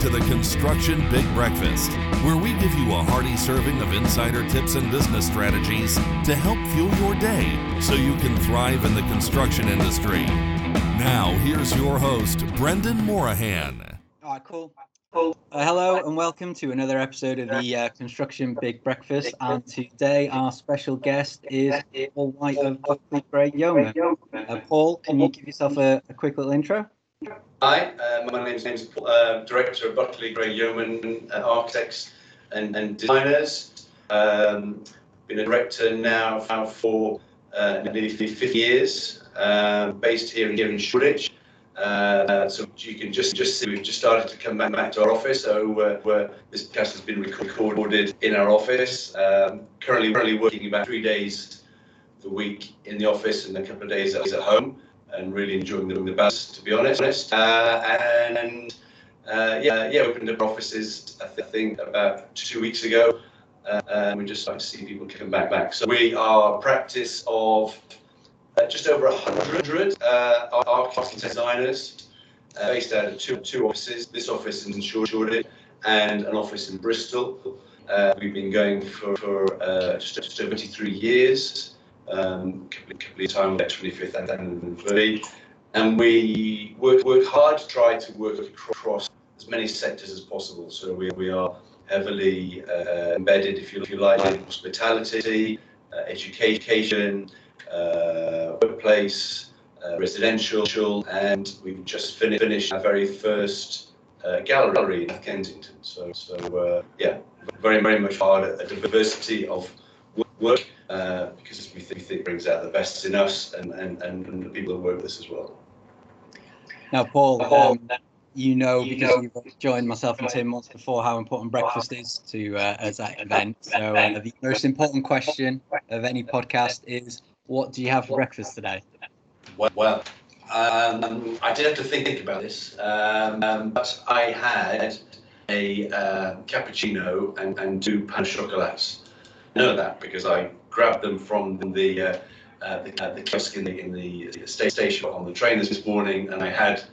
to the Construction Big Breakfast, where we give you a hearty serving of insider tips and business strategies to help fuel your day so you can thrive in the construction industry. Now, here's your host, Brendan Morahan. All right, cool. Uh, hello and welcome to another episode of the uh, Construction Big Breakfast. And today our special guest is Paul White of Buckley Gray Yeoman. Uh, Paul, can you give yourself a, a quick little intro? Hi, uh, my name is Paul, uh, Director of Buckley Gray Yeoman uh, Architects and, and Designers. Um, been a director now for uh, nearly 50 years, uh, based here, here in Shoreditch. Uh, so you can just just see we've just started to come back, back to our office. So uh, this podcast has been recorded in our office. Um, currently, currently working about three days a week in the office and a couple of days at home and really enjoying the, the best, to be honest. Uh, and uh, yeah, yeah, opened up offices, I, th- I think, about two weeks ago. Uh, and we just starting to see people come back. back. So we are practice of uh, just over 100 uh, architects designers uh, based out of two, two offices. This office in Shoreditch and an office in Bristol. Uh, we've been going for, for just over 23 years um, couple, couple of times, 25th anniversary. And we work, work hard to try to work across as many sectors as possible. So we, we are heavily uh, embedded, if you, if you like, in hospitality, uh, education, uh, workplace, uh, residential, and we've just finished, finished our very first uh, gallery in Kensington. So, so uh, yeah, very, very much hard a diversity of work uh, because we think, it brings out the best in us and, and, and the people that work with us as well. Now, Paul, um, you know because you've joined myself and Tim once before how important breakfast is to uh, as that event. So uh, the most important question of any podcast is, what do you have for breakfast today? Well, well um, I did have to think, think about this, um, but I had a uh, cappuccino and, and two pain chocolates. I know that because I grabbed them from the uh, uh, the, uh, the kiosk in the, in the station on the train this morning, and I had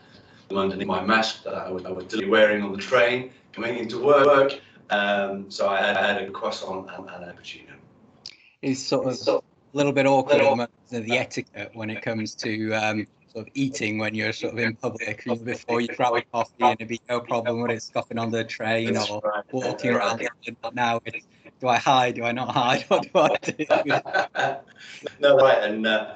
them underneath my mask that I was, I was wearing on the train coming into work. Um, so I had, I had, a croissant and, and a cappuccino. It's sort of a little bit awkward little, the etiquette when it comes to um, sort of eating when you're sort of in public. Before you grab a coffee and it'd be no problem with it scuffing on the train or walking around. Now it's do I hide? Do I not hide? What do I do? no, right. And uh,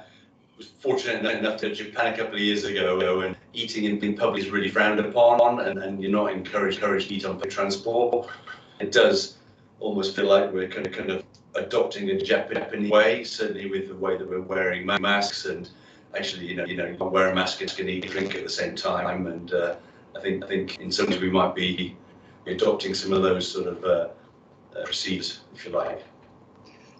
was fortunate enough to Japan a couple of years ago, and eating in, in public is really frowned upon, and, and you're not encouraged, encouraged to eat on public transport. It does almost feel like we're kind of, kind of adopting a Japanese way, certainly with the way that we're wearing masks and actually, you know, you know, you wear a mask and eat and drink at the same time. And uh, I think I think in some ways we might be adopting some of those sort of uh, uh, procedures, if you like.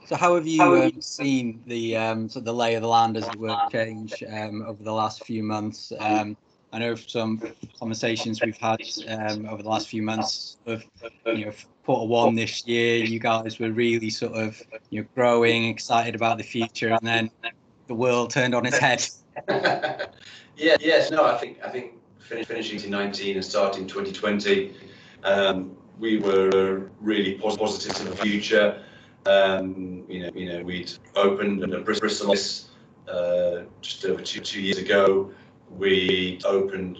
So how have you um, seen the um, sort of the lay of the land as it were, change um, over the last few months? Um, I know some conversations we've had um, over the last few months of you know quarter one this year, you guys were really sort of you know growing, excited about the future, and then the world turned on its head. yeah, yes, no, I think I think finishing 2019 and starting 2020. Um, we were really positive to the future. Um, you know, you know, we'd opened a Bristol office uh, just over two, two years ago. We opened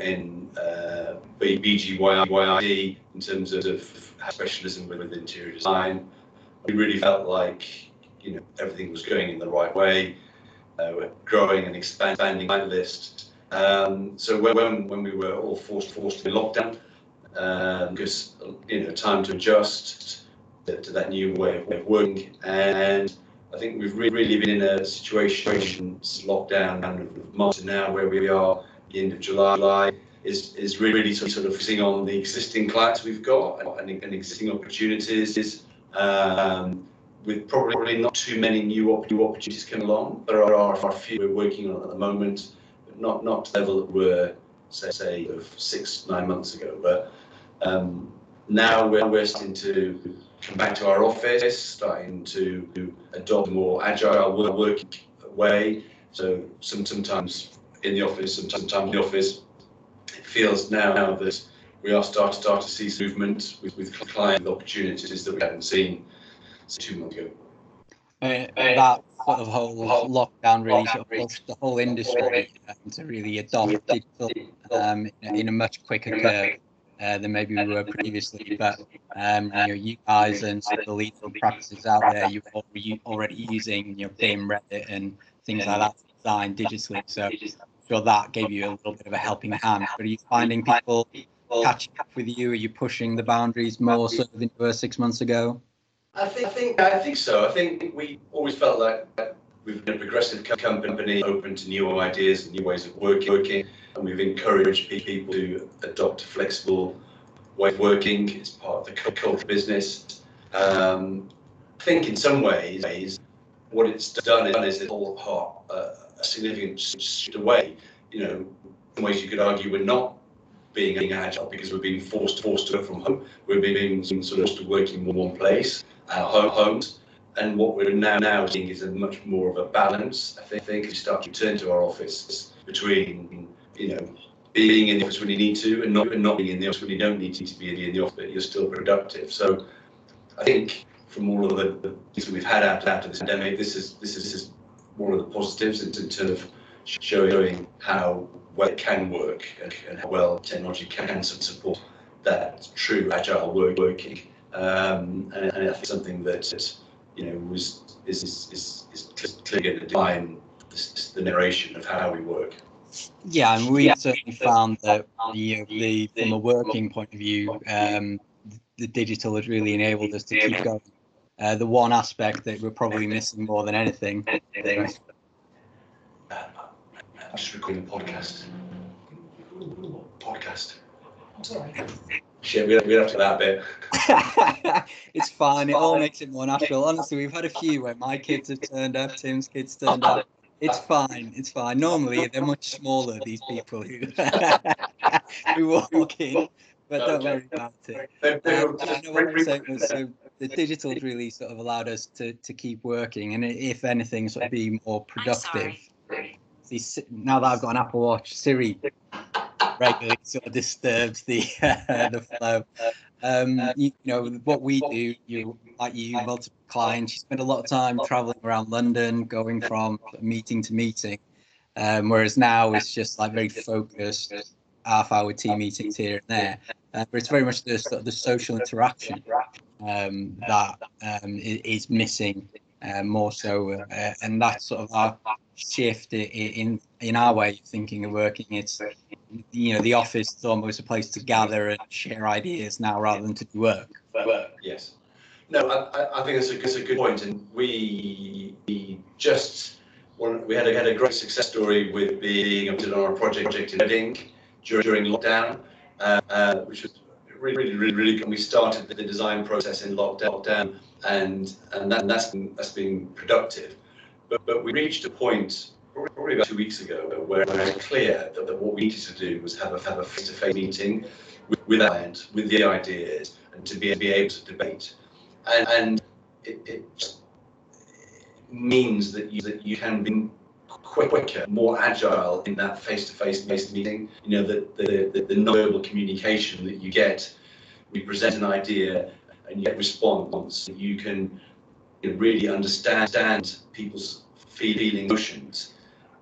in uh, BGYID in terms of specialism with interior design. We really felt like you know everything was going in the right way. Uh, we're growing and expanding my list. Um, so when when we were all forced forced to be um, you know time to adjust to, to that new way of, of, working. And I think we've really, really been in a situation since lockdown and March now where we are the end of July is is really sort of focusing on the existing clients we've got and, and existing opportunities. Um, with probably not too many new, new opportunities coming along. There are, a few we're working on at the moment, but not not to the level that were say, of six nine months ago. But um, now we're, starting to come back to our office, starting to adopt a more agile working way. So some, sometimes in the office, sometimes in the office, it feels now now that we are starting start to see movement with, with client opportunities that we haven't seen two months ago. Uh, that sort of whole lockdown really sort of pushed the whole industry um, to really adopt digital um, in, a much quicker curve uh, than maybe we were previously. But um, you know, you guys and some of the legal practices out there, you're already, using you know BIM, Revit, and things like that to design digitally. So I'm sure that gave you a little bit of a helping hand. But are you finding people catching up with you? Are you pushing the boundaries more so than you were six months ago? I think, I think, I think so. I think we always felt like we've been a progressive company, open to new ideas and new ways of working, and we've encouraged people to adopt a flexible way of working. It's part of the culture of business. Um, I think in some ways, what it's done is, it's all part uh, a significant shift away. You know, in ways you could argue we're not being agile because we're being forced forced to work from home. We're being sort of forced to work in one place Uh, our homes. And what we're now now seeing is a much more of a balance. I think, I think we start to return to our office between, you know, being in the office when you need to and not, and not being in the office when you don't need to be in the office, but you're still productive. So I think from all of the, the things we've had after, after this pandemic, this is this is, this is one of the positives in, in terms of showing how well it can work and, and how well technology can support that true agile work working. Um, and, and, I think something that you know was is is, is clearly going to define the narration of how we work. Yeah, and we certainly found that you know, the from a working point of view, um, the digital has really enabled us to keep going. Uh, the one aspect that we're probably missing more than anything. I'm just recording a podcast. Podcast. Sorry. Shit, we have, we have to that bit. it's fine. It all makes it more natural. Honestly, we've had a few where my kids have turned up, Tim's kids turned up. It's fine. It's fine. Normally, they're much smaller. These people who who walk in, but don't worry about it. Um, I know what I'm saying was so the digital really sort of allowed us to to keep working, and if anything, sort of be more productive. See, now that I've got an Apple Watch, Siri regularly sort of disturbs the uh, the flow. Um, you, you, know what we do. You like you multiple clients. You spend a lot of time traveling around London, going from meeting to meeting. Um, whereas now it's just like very focused half-hour team meetings here and there. Uh, but it's very much the the social interaction um, that um, is missing uh, more so, uh, and that's sort of our shift in in our way of thinking and working. It's you know the office is almost a place to gather and share ideas now rather than to do work. Yes. No, I, I think it's a, it's a good point, and we, just we had a, had a great success story with being on our project in Reading during, during lockdown, uh, uh, which was really, really, really, really good. We started the design process in lockdown, and and, that, that's been, that's been productive. But, but we reached a point probably about two weeks ago where it was clear that, that what we needed to do was have a, have a face-to-face meeting with, with our client, with the ideas, and to be, be able to debate. And, and it, it means that you, that you can be quicker, more agile in that face-to-face -face meeting. You know, the, the, the, the non-verbal communication that you get, we present an idea and you get response, you can really understand people's feeling emotions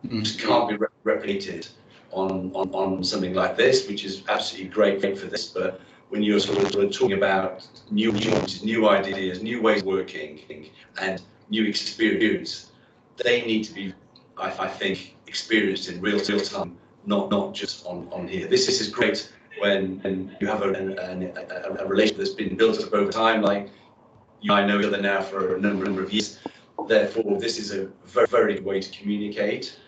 mm-hmm. just can't be re- replicated on, on on something like this which is absolutely great for this but when you're sort of talking about new new ideas new ways of working and new experience they need to be I, I think experienced in real, real time not not just on on here this, this is great when, when you have a, a, a, a relationship that's been built up over time like you and I know each other now for a number, number of years. Therefore, this is a very, very good way to communicate.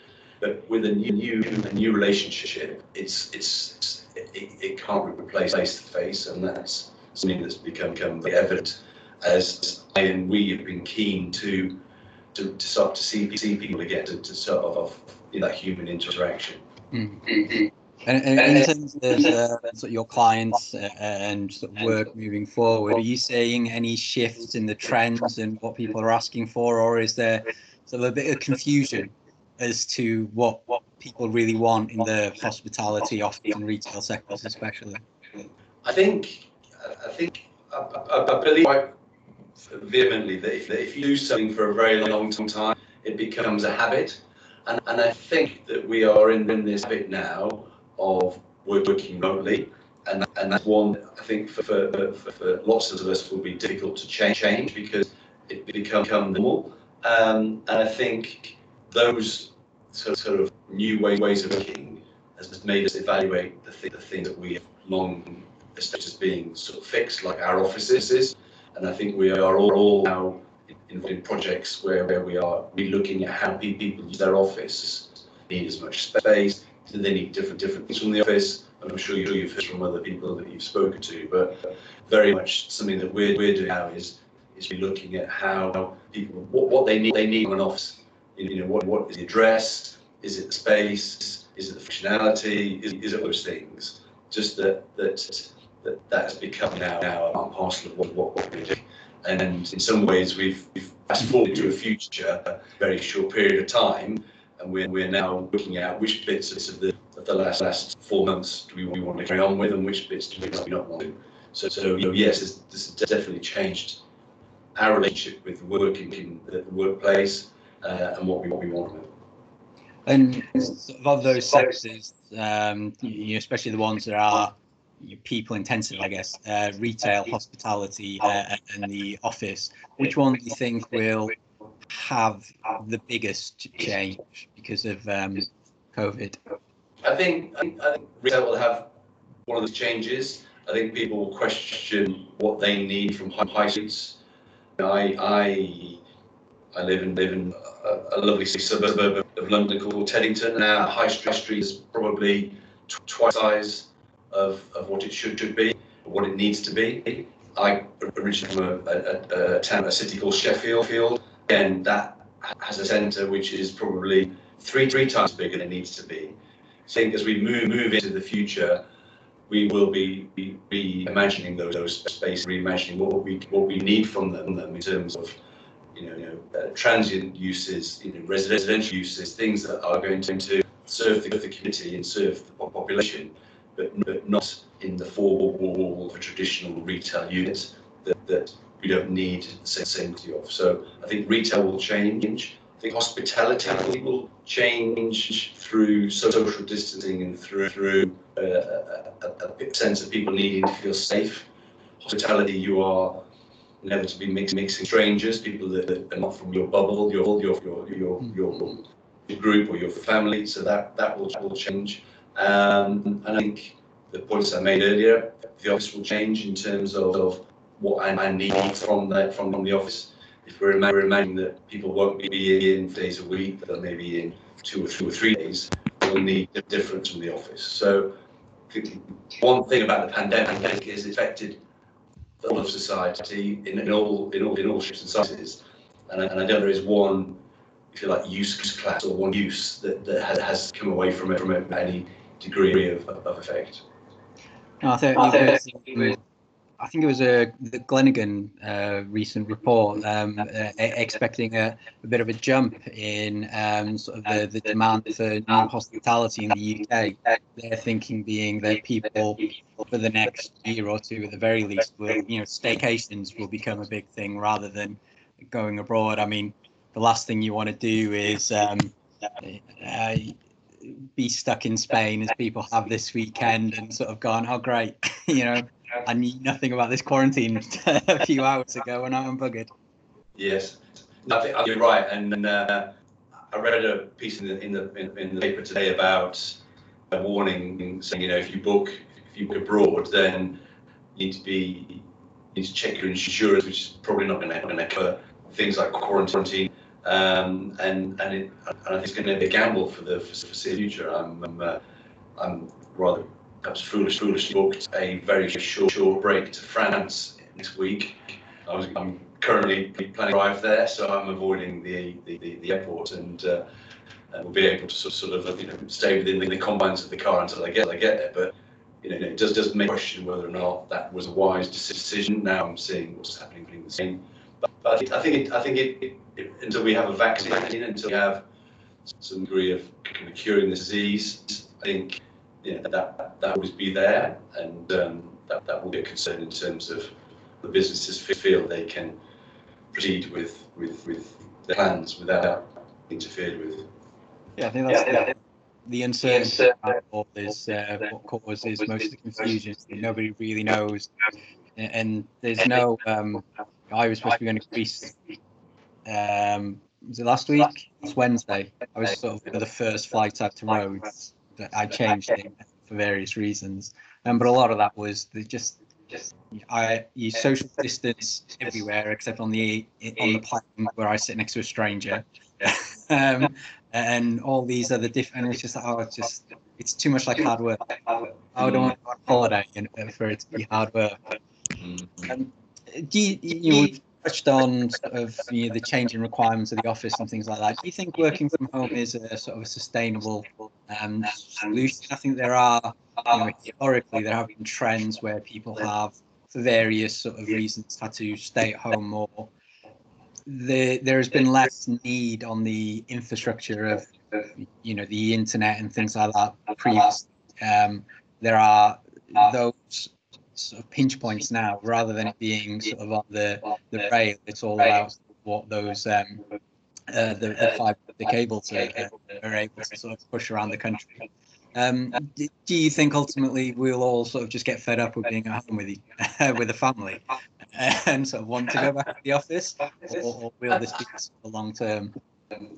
But with a new, a new relationship, it's, it's, it, it can't replace face to face, and that's something that's become, become evident as I and we have been keen to to, to start to see, see people again, to, to sort of that human interaction. Mm-hmm. And, and in terms of uh, sort of your clients uh, and sort of work moving forward, are you seeing any shifts in the trends and what people are asking for, or is there sort of a bit of confusion as to what what people really want in the hospitality, office, and retail sectors, especially? I think I think I, I, I believe quite vehemently that if, that if you do something for a very long time, it becomes a habit. And, and I think that we are in, in this bit now of working remotely. And, and that's one I think for, for, for, for lots of us will be difficult to change, change because it becomes normal. Um, and I think those sort, of new way, ways of working has made us evaluate the, th- the things that we have long established as being sort of fixed, like our offices. And I think we are all, all now involved in projects where, where we are looking at how people use their office, need as much space, do they need different different things from the office. And I'm sure you've heard from other people that you've spoken to, but very much something that we're, we're doing now is is looking at how people what, what they need they need from an office. You know, what what is the address? Is it the space? Is it the functionality? Is, is it those things? Just that that that that has become now now a parcel of what, what, we do. And in some ways, we've, we've fast forwarded to a future, a very short period of time, and we're, we're now looking at which bits of the, of the last last four months do we, we want to carry on with, and which bits do we not want to. So, so you know, yes, this, this has definitely changed our relationship with working in the workplace uh, and what we, what we want. And of those sectors, um, you know, especially the ones that are people intensive, I guess, uh, retail, hospitality, uh, and the office, which one do you think will have the biggest change because of um, COVID? I think, I think retail will have one of the changes. I think people will question what they need from high streets I I I live in live in a, a lovely suburb of, London called Teddington. Now High Street is probably twice the size of, of what it should, should be, what it needs to be. I originally from a, a, a, town, a city called Sheffield. Field. Again, that has a centre which is probably three three times bigger than it needs to be. So I think as we move move into the future, we will be, be, be imagining those, those spaces, reimagining what we what we need from them, them in terms of you know, uh, transient uses, you know, residential uses, things that are going to, to serve the, the community and serve the population, but, but not in the four wall of a traditional retail unit that, that we don't need the same of. So I think retail will change I think hospitality will change through social distancing and through, through uh, a, a, sense of people needing to feel safe. Hospitality, you are never to be mix, mixing strangers, people that, that, are not from your bubble, your your your your your, your group or your family. So that that will will change. Um, and I think the points I made earlier, the office will change in terms of, of what I, I need from that from the office if we're imagining that people won't be in days a week, they'll maybe in two or two or three days, we'll need a difference from the office. So one thing about the pandemic is it affected of society in, in all in all in all shapes and sizes. And, and I know there is one, if you like, use class or one use that, that has, has come away from it from any degree of, of effect. No, I think, I think I think it was a the Glenigan uh, recent report um, uh, expecting a, a, bit of a jump in um, sort of the, the demand for new hospitality in the UK. Their thinking being that people for the next year or two, at the very least, will you know staycations will become a big thing rather than going abroad. I mean, the last thing you want to do is um, uh, be stuck in Spain as people have this weekend and sort of gone, oh great, you know I knew nothing about this quarantine a few hours ago when I'm buggered. Yes, I think you're right. And uh, I read a piece in the, in the in, the paper today about a warning saying, you know, if you book if you book abroad, then you need to be you need to check your insurance, which is probably not going to cover things like quarantine. Um, and and, it, and it's going to be a gamble for the for, for the future. I'm I'm, uh, I'm rather perhaps foolish, foolishly booked a very short, short break to France next week. I was, I'm currently planning to arrive there, so I'm avoiding the, the, the, the airport and uh, we'll be able to sort of you know, stay within the, the confines of the car until I get I get there. But you know, it does does make question whether or not that was a wise decision. Now I'm seeing what's happening in the same. But, I think I think it, I think it, it, until we have a vaccine, until we have some degree of kind of curing the disease, I think yeah, that that always be there, and um, that, that will be a concern in terms of the businesses feel they can proceed with, with, with their plans without interfered with. Yeah, I think that's the, the uncertainty about all is uh, what causes most of the confusion. Nobody really knows, and, and there's no. Um, I was supposed to be going to Greece. Um, was it last week? It's Wednesday. I was sort of the first flight out to Rhodes that I changed it for various reasons. Um, but a lot of that was the just just I you social distance everywhere except on the on the plane where I sit next to a stranger. um, and all these other different and it's just oh it's just it's too much like hard work. I don't want to go on holiday you know, for it to be hard work. Um, do you, you know, touched on sort of you know, the changing requirements of the office and things like that. Do you think working from home is a sort of a sustainable um, solution? I think there are, you know, historically, there have been trends where people have, for various sort of reasons, had to stay at home more. The, there has been less need on the infrastructure of, you know, the internet and things like that previously. Um, there are those sort of pinch points now rather than it being sort of on the the rail it's all about what those um uh, the, the the cables are, are able to sort of push around the country um do you think ultimately we'll all sort of just get fed up with being at home with the, with the family and sort of want to go back to the office or, or will this be a long term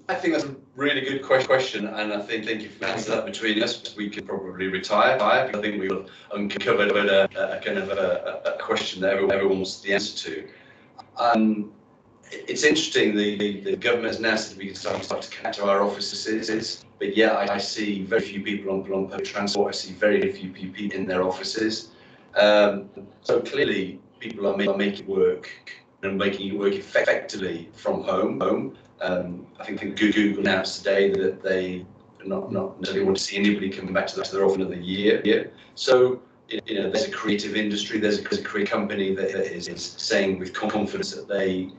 I think that's a really good question, and I think, think if we answer that between us, we could probably retire. I think we will uncover a, a, kind of a, a, question that everyone, everyone wants the answer to. Um, it's interesting, the, the, the, government has now said we can start, to start to catch our offices, but yeah, I, I, see very few people on, public transport, I see very few people in their offices. Um, so clearly, people are, make, are making it work and making it work effectively from home. home. Um, I think, Google announced today that they not not necessarily want to see anybody coming back to, their office another year. year. So you know, there's a creative industry, there's a, creative company that is, is saying with confidence that they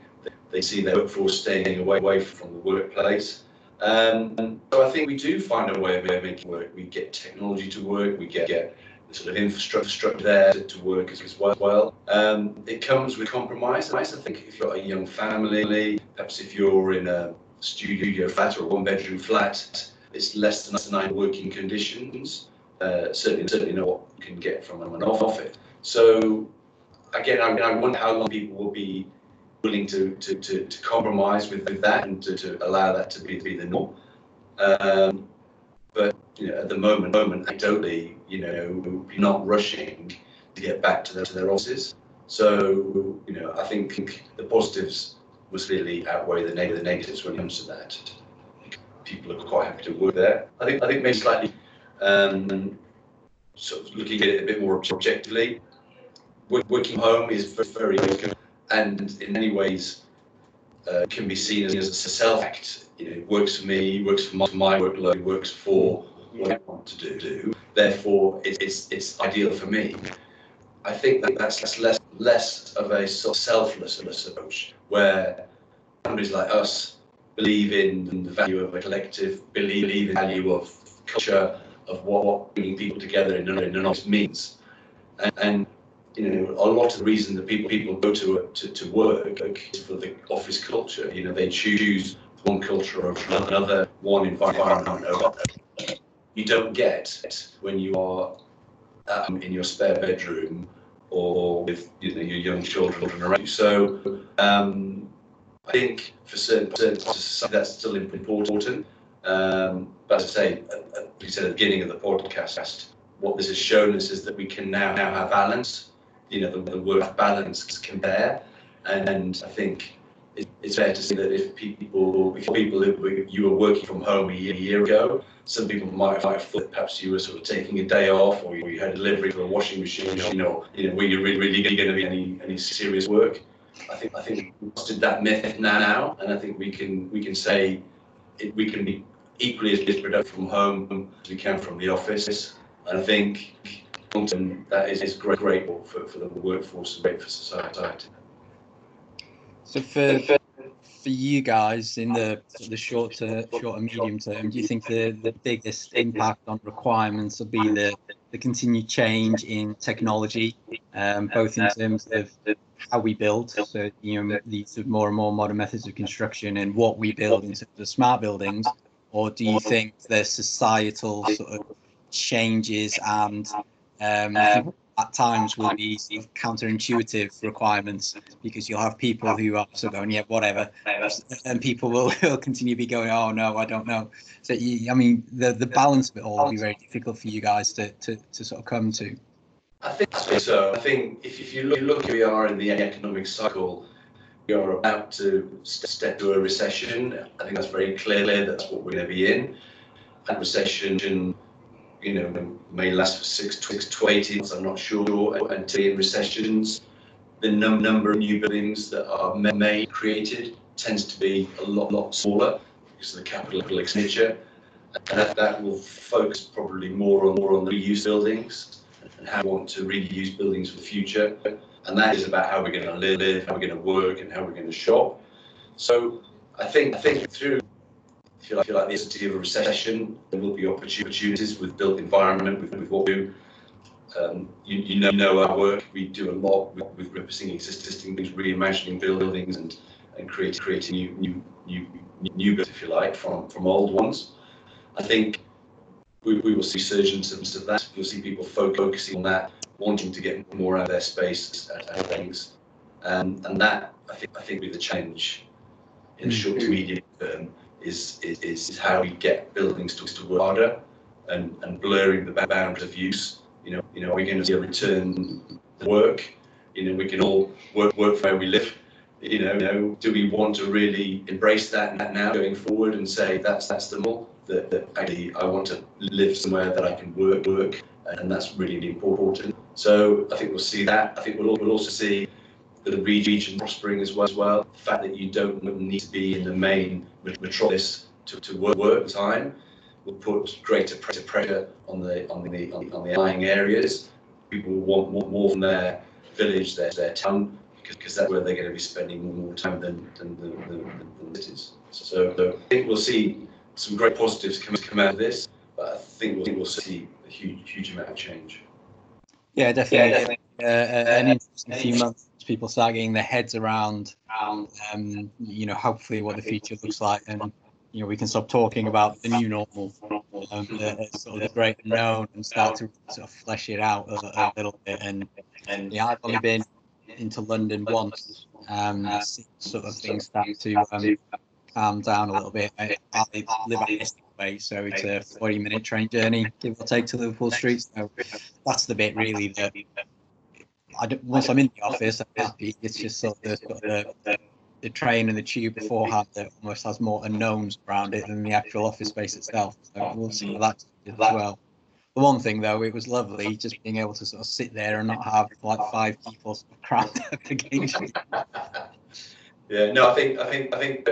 they see their workforce staying away, away from the workplace. Um, so I think we do find a way of making work. We get technology to work. We get, get sort of infrastructure there to, work as, as well. Um, it comes with compromise. I think if you've got a young family, perhaps if you're in a studio flat or a one-bedroom flat, it's less than nine working conditions. Uh, certainly, certainly not what you can get from an office. So, again, I, I wonder how long people will be willing to, to, to, to compromise with, with that and to, to allow that to be, to be the norm. Um, but you know, at the moment, moment, anecdotally, you know, not rushing to get back to their, to their offices. So, you know, I think the positives must clearly outweigh the, the negatives when it comes to that. People are quite happy to work there. I think, I think maybe slightly um, sort of looking at it a bit more objectively. Working home is very, very and in many ways uh, can be seen as, as a self act. You know, it works for me, works for my, my workload, works for what I want to do. do. Therefore, it, it's it's ideal for me. I think that that's less less of a sort of selfless approach where companies like us believe in the value of a collective, believe in the value of culture, of what, what bringing people together in an office means. And, and, you know, a lot of the reason that people people go to to, to work is for the office culture. You know, they choose one culture over another, one environment over you don't get it when you are um, in your spare bedroom or with you know, your young children around you. So um, I think for certain, certain that's still important. Um, but as I say, as we said at the beginning of the podcast, what this has shown us is that we can now, now have balance. You know, the, the work balance can bear. And, and I think it's fair to say that if people, if people you were working from home a year, a year ago, some people might, have thought perhaps you were sort of taking a day off, or you had a delivery for a washing machine, or, you know, you know, were you really, really going to be any any serious work? I think I think we busted that myth now, and I think we can we can say it, we can be equally as productive from home as we can from the office. And I think that is, is great, great for, for the workforce and great for society. So for for you guys in the the short to short and medium term, do you think the the biggest impact on requirements will be the the continued change in technology, um, both in terms of how we build, so you know these more and more modern methods of construction and what we build in terms of smart buildings, or do you think there's societal sort of changes and um, at times will be counterintuitive requirements because you'll have people who are sort of going, yeah, whatever, and people will, will continue to be going, oh no, I don't know. So you, I mean, the the balance of it all will be very difficult for you guys to to, to sort of come to. I think so. I think if, if you look, look we are in the economic cycle, we are about to step to a recession. I think that's very clear. That's what we're going to be in. And recession you know, may last for six, six to 18 months, I'm not sure, until in recessions. The num- number of new buildings that are made, created, tends to be a lot, lot smaller because of the capital expenditure. And that, that will focus probably more and more on the reuse buildings and how we want to reuse buildings for the future. And that is about how we're going to live, how we're going to work, and how we're going to shop. So I think I think through if you like, if you like the uncertainty of a recession, there will be opportunities with built environment, with, with what we do. Um, you, you, know, you know our work. We do a lot with, with repurposing existing things, reimagining buildings, and and create, creating new new new new builds, if you like, from from old ones. I think we, we will see surgeons of that. You'll see people focusing on that, wanting to get more out of their space and things, and and that I think I think will be the change in the short to medium term is, is, is how we get buildings to, to work harder and, and blurring the boundaries of use. You know, you know, we're going to see a return to work. You know, we can all work work where we live. You know, you know, do we want to really embrace that now going forward and say that's that's the more that, that actually I want to live somewhere that I can work work and that's really important. So I think we'll see that. I think we'll, we'll also see the region prospering as well. As well. The fact that you don't need to be in the main metropolis to, to work, work time will put greater pressure on the on the on the, on the lying areas. People will want more, more from their village, their their town, because, that's where they're going to be spending more time than than the, the, the cities. So, so, I think we'll see some great positives come come out of this, but I think we'll, we'll see a huge huge amount of change. Yeah, definitely. Yeah, definitely. Uh, an interesting few months people start getting their heads around, um, you know, hopefully what the future looks like, and you know, we can stop talking about the new normal, um, the, sort of the great unknown, and start to sort of flesh it out a, a little bit. And and yeah, I've only been into London once, um, sort of things start to um, calm down a little bit. I, I live at Essex way, so it's a 40 minute train journey, give or take, to Liverpool Street. So that's the bit really that I don't, once I'm in the office, I'm happy. It's just sort of the, the, the train and the tube beforehand that almost has more unknowns around it than the actual office space itself. So we'll see that as well. The one thing though, it was lovely just being able to sort of sit there and not have like five people crammed up against you. Yeah, no, I think I think I think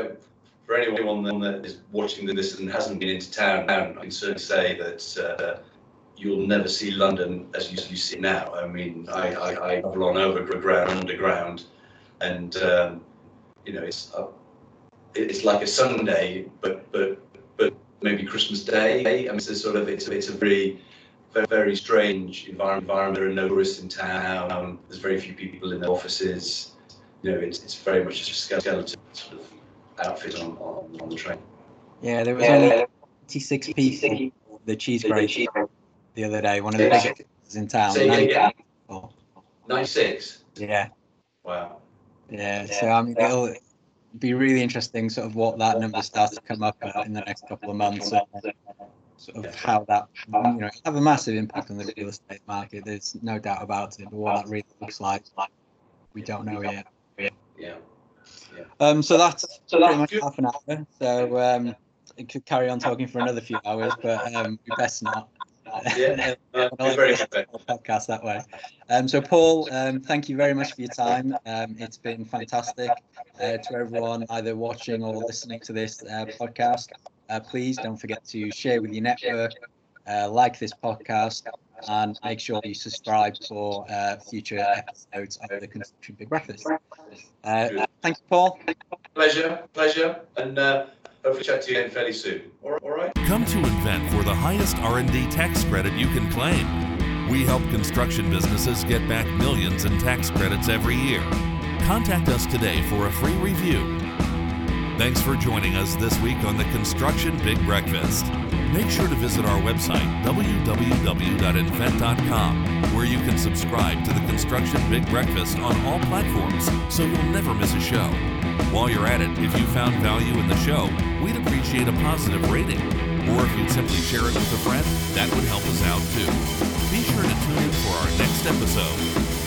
for anyone that is watching this and hasn't been into town, I can certainly say that. Uh, you'll never see London as you, you see now. I mean, I, I, I travel on overground, underground, and um, you know, it's uh, it's like a Sunday, but but but maybe Christmas Day. I mean, it's a sort of it's it's a very very, very strange environment. There are no tourists in town. There's very few people in the offices. You know, it's it's very much just a skeleton sort of outfit on on, on the train. Yeah, there was only 26 people. The cheese grate the other day. One of the biggest in town. Say again. Oh. 96. Yeah. Wow. Yeah. So I mean, it'll be really interesting, sort of what that number starts to come up in the next couple of months. And, sort of how that you know have a massive impact on the real estate market. There's no doubt about it. But what that really looks like, we don't know yet. Yeah. Yeah. Um, so that's so that's pretty much good. half an hour. So um, it could carry on talking for another few hours, but um, we best not yeah, uh, very podcast that way. Um, so, Paul, um, thank you very much for your time. Um, it's been fantastic uh, to everyone either watching or listening to this uh, podcast. Uh, please don't forget to share with your network, uh, like this podcast, and make sure you subscribe for uh, future episodes of the Construction Big Breakfast. Thank you, Paul. Pleasure, pleasure, and uh, hopefully chat to you again fairly soon. All, all right. Come to Invent for the highest R&D tax credit you can claim. We help construction businesses get back millions in tax credits every year. Contact us today for a free review. Thanks for joining us this week on the Construction Big Breakfast. Make sure to visit our website, www.invent.com, where you can subscribe to the Construction Big Breakfast on all platforms so you'll never miss a show. While you're at it, if you found value in the show, we'd appreciate a positive rating. Or if you'd simply share it with a friend, that would help us out too. Be sure to tune in for our next episode.